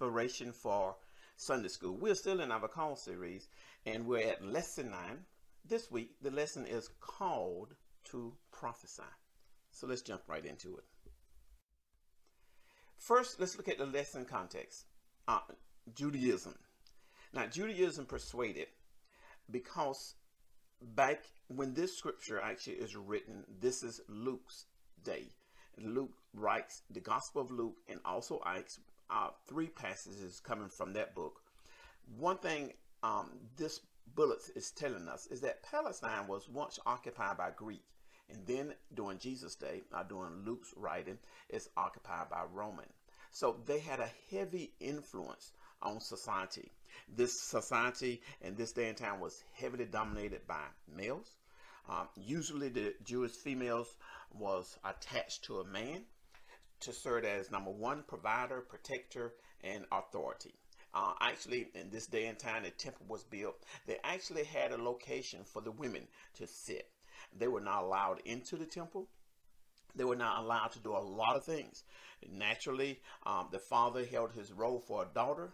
preparation for Sunday school. We're still in our call series and we're at lesson nine. This week, the lesson is called to prophesy. So let's jump right into it. First, let's look at the lesson context uh, Judaism. Now, Judaism persuaded because back when this scripture actually is written, this is Luke's day. Luke writes the Gospel of Luke and also Acts, uh, three passages coming from that book. One thing um, this bullet is telling us is that Palestine was once occupied by Greek, and then during Jesus' day, uh, during Luke's writing, it's occupied by Roman. So they had a heavy influence on society. This society in this day and time was heavily dominated by males. Um, usually the Jewish females was attached to a man to serve as number one, provider, protector, and authority. Uh, actually, in this day and time, the temple was built. They actually had a location for the women to sit. They were not allowed into the temple. They were not allowed to do a lot of things. Naturally, um, the father held his role for a daughter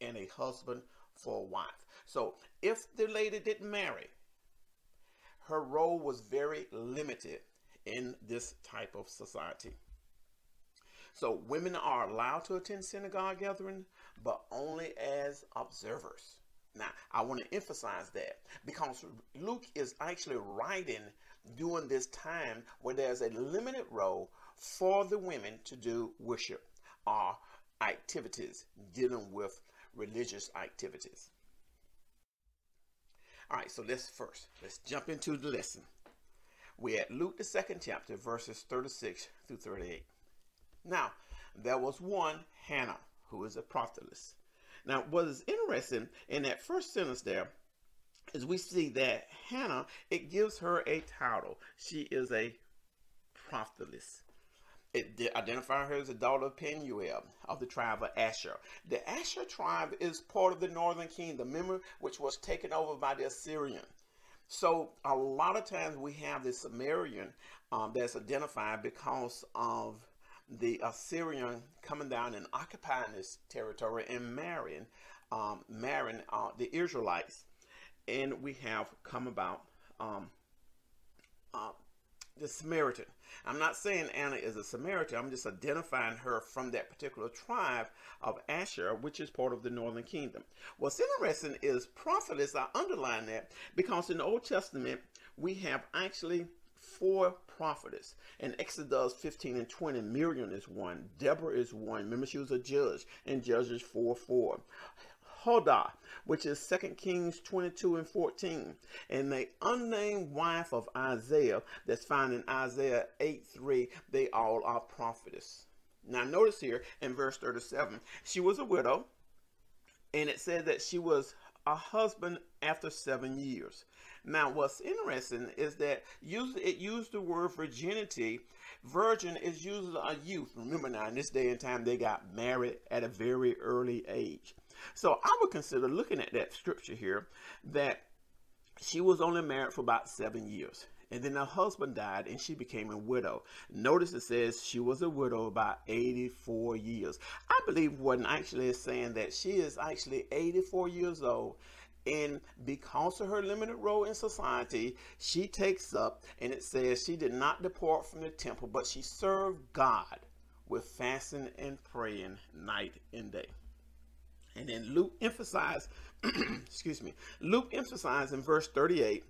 and a husband for a wife. So if the lady didn't marry, her role was very limited in this type of society. So women are allowed to attend synagogue gathering, but only as observers. Now, I want to emphasize that because Luke is actually writing during this time where there's a limited role for the women to do worship or activities dealing with religious activities. All right, so let's first, let's jump into the lesson. We're at Luke, the second chapter, verses 36 through 38. Now, there was one, Hannah, who is a prophetess. Now, what is interesting in that first sentence there is we see that Hannah, it gives her a title. She is a prophetess. It identifies her as a daughter of Penuel of the tribe of Asher. The Asher tribe is part of the northern kingdom, remember, which was taken over by the Assyrian. So a lot of times we have the Sumerian um, that's identified because of the Assyrian coming down and occupying this territory and marrying, um, marrying uh, the Israelites, and we have come about um, uh, the Samaritan. I'm not saying Anna is a Samaritan. I'm just identifying her from that particular tribe of Asher, which is part of the northern kingdom. What's interesting is prophetess. I underline that because in the Old Testament we have actually four prophetess. In Exodus 15 and 20, Miriam is one. Deborah is one. Remember, she was a judge in Judges 4 4. Huldah, which is 2 Kings 22 and 14, and the unnamed wife of Isaiah that's found in Isaiah 8 3, they all are prophetess. Now, notice here in verse 37, she was a widow, and it said that she was a husband after seven years. Now, what's interesting is that it used the word virginity. Virgin is usually a youth. Remember now, in this day and time, they got married at a very early age. So I would consider looking at that scripture here that she was only married for about seven years. And then her husband died and she became a widow. Notice it says she was a widow about 84 years. I believe what actually is saying that she is actually 84 years old and because of her limited role in society, she takes up and it says she did not depart from the temple, but she served God with fasting and praying night and day. And then Luke emphasized, excuse me, Luke emphasized in verse 38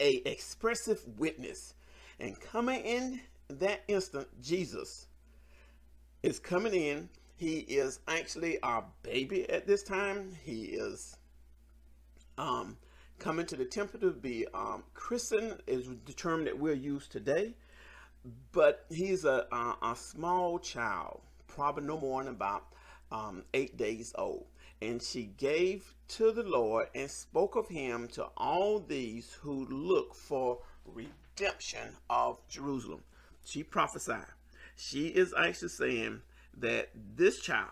a expressive witness. And coming in that instant, Jesus is coming in. He is actually our baby at this time. He is um, coming to the temple to be um, christened is the term that we're used today. But he's a, a, a small child, probably no more than about um, eight days old. And she gave to the Lord and spoke of him to all these who look for redemption of Jerusalem. She prophesied. She is actually saying that this child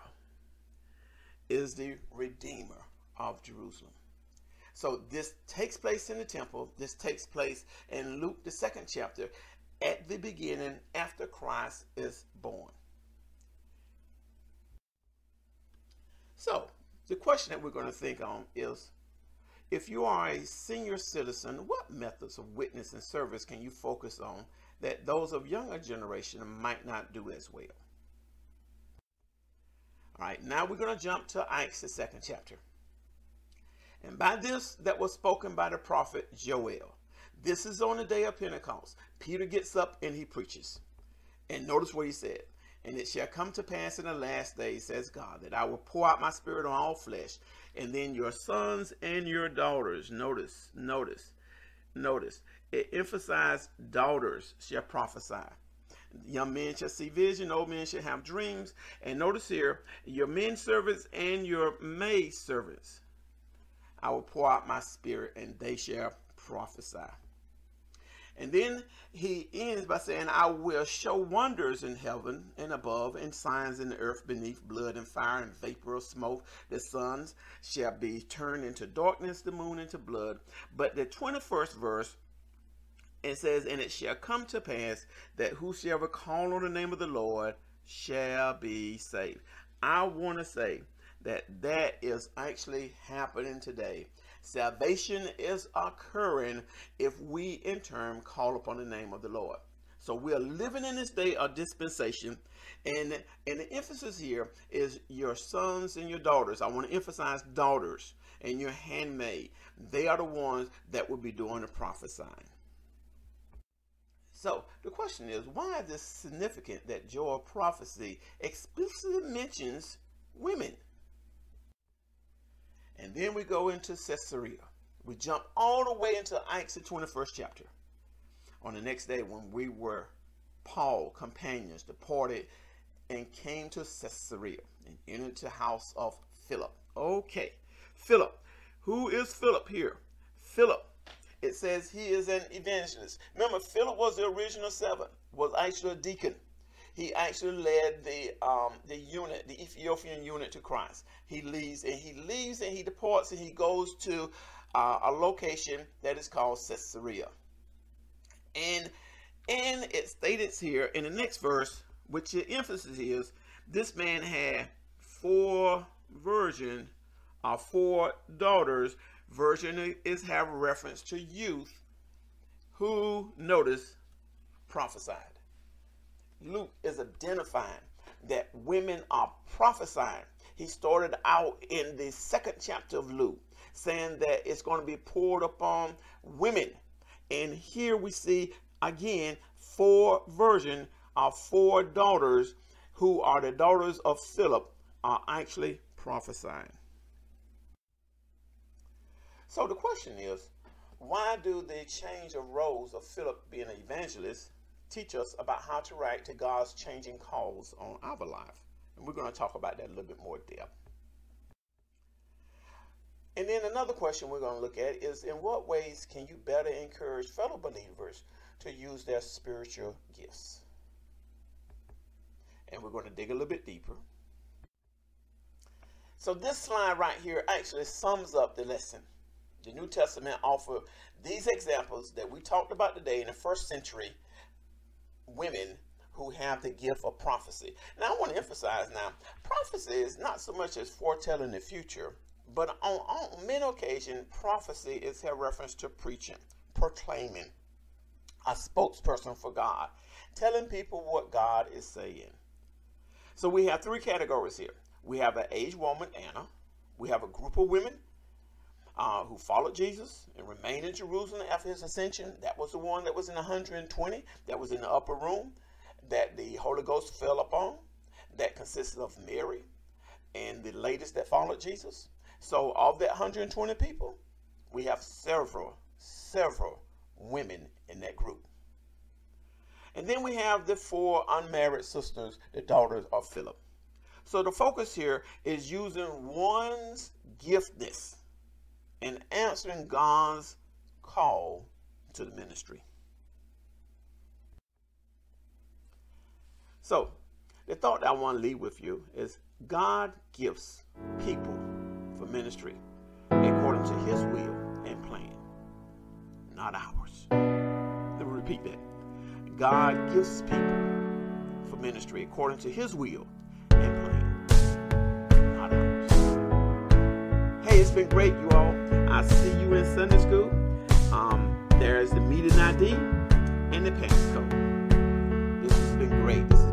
is the redeemer of Jerusalem. So this takes place in the temple. This takes place in Luke, the second chapter, at the beginning after Christ is born. So, the question that we're going to think on is if you are a senior citizen, what methods of witness and service can you focus on that those of younger generation might not do as well? All right, now we're going to jump to Acts, the second chapter. And by this that was spoken by the prophet Joel. This is on the day of Pentecost. Peter gets up and he preaches. And notice what he said. And it shall come to pass in the last days, says God, that I will pour out my spirit on all flesh. And then your sons and your daughters, notice, notice, notice, it emphasized daughters shall prophesy. Young men shall see vision, old men shall have dreams. And notice here, your men servants and your maid servants, I will pour out my spirit, and they shall prophesy. And then he ends by saying, I will show wonders in heaven and above, and signs in the earth beneath, blood and fire and vapor of smoke. The suns shall be turned into darkness, the moon into blood. But the 21st verse, it says, And it shall come to pass that whosoever call on the name of the Lord shall be saved. I want to say that that is actually happening today. Salvation is occurring if we in turn call upon the name of the Lord. So we are living in this day of dispensation, and and the emphasis here is your sons and your daughters. I want to emphasize daughters and your handmaid. They are the ones that will be doing the prophesying. So the question is, why is this significant that Joel prophecy explicitly mentions women? And then we go into Caesarea. We jump all the way into Acts, the 21st chapter. On the next day, when we were Paul companions, departed and came to Caesarea and entered the house of Philip. Okay, Philip. Who is Philip here? Philip. It says he is an evangelist. Remember, Philip was the original seven, was actually a deacon he actually led the um, the eunuch, the Ethiopian eunuch to Christ. He leaves and he leaves and he departs and he goes to uh, a location that is called Caesarea. And and it states here in the next verse, which the emphasis is, this man had four virgin, uh, four daughters. Virgin is have reference to youth who notice prophesied. Luke is identifying that women are prophesying. He started out in the second chapter of Luke saying that it's going to be poured upon women. And here we see again four version of four daughters who are the daughters of Philip are actually prophesying. So the question is, why do the change of roles of Philip being an evangelist teach us about how to write to God's changing calls on our life. And we're going to talk about that a little bit more depth. And then another question we're going to look at is in what ways can you better encourage fellow believers to use their spiritual gifts? And we're going to dig a little bit deeper. So this slide right here actually sums up the lesson. The New Testament offer these examples that we talked about today in the first century women who have the gift of prophecy. Now, I want to emphasize now, prophecy is not so much as foretelling the future, but on, on many occasions, prophecy is a reference to preaching, proclaiming, a spokesperson for God, telling people what God is saying. So we have three categories here. We have an aged woman, Anna. We have a group of women uh, who followed Jesus and remained in Jerusalem after his ascension. That was the one that was in 120, that was in the upper room, that the Holy Ghost fell upon, that consisted of Mary and the ladies that followed Jesus. So, of that 120 people, we have several, several women in that group. And then we have the four unmarried sisters, the daughters of Philip. So the focus here is using one's giftedness in answering God's call to the ministry. So, the thought that I want to leave with you is God gives people for ministry according to his will and plan, not ours. Let me repeat that. God gives people for ministry according to his will it's been great, you all. I see you in Sunday school. Um, there's the meeting ID and the passcode. This has been great.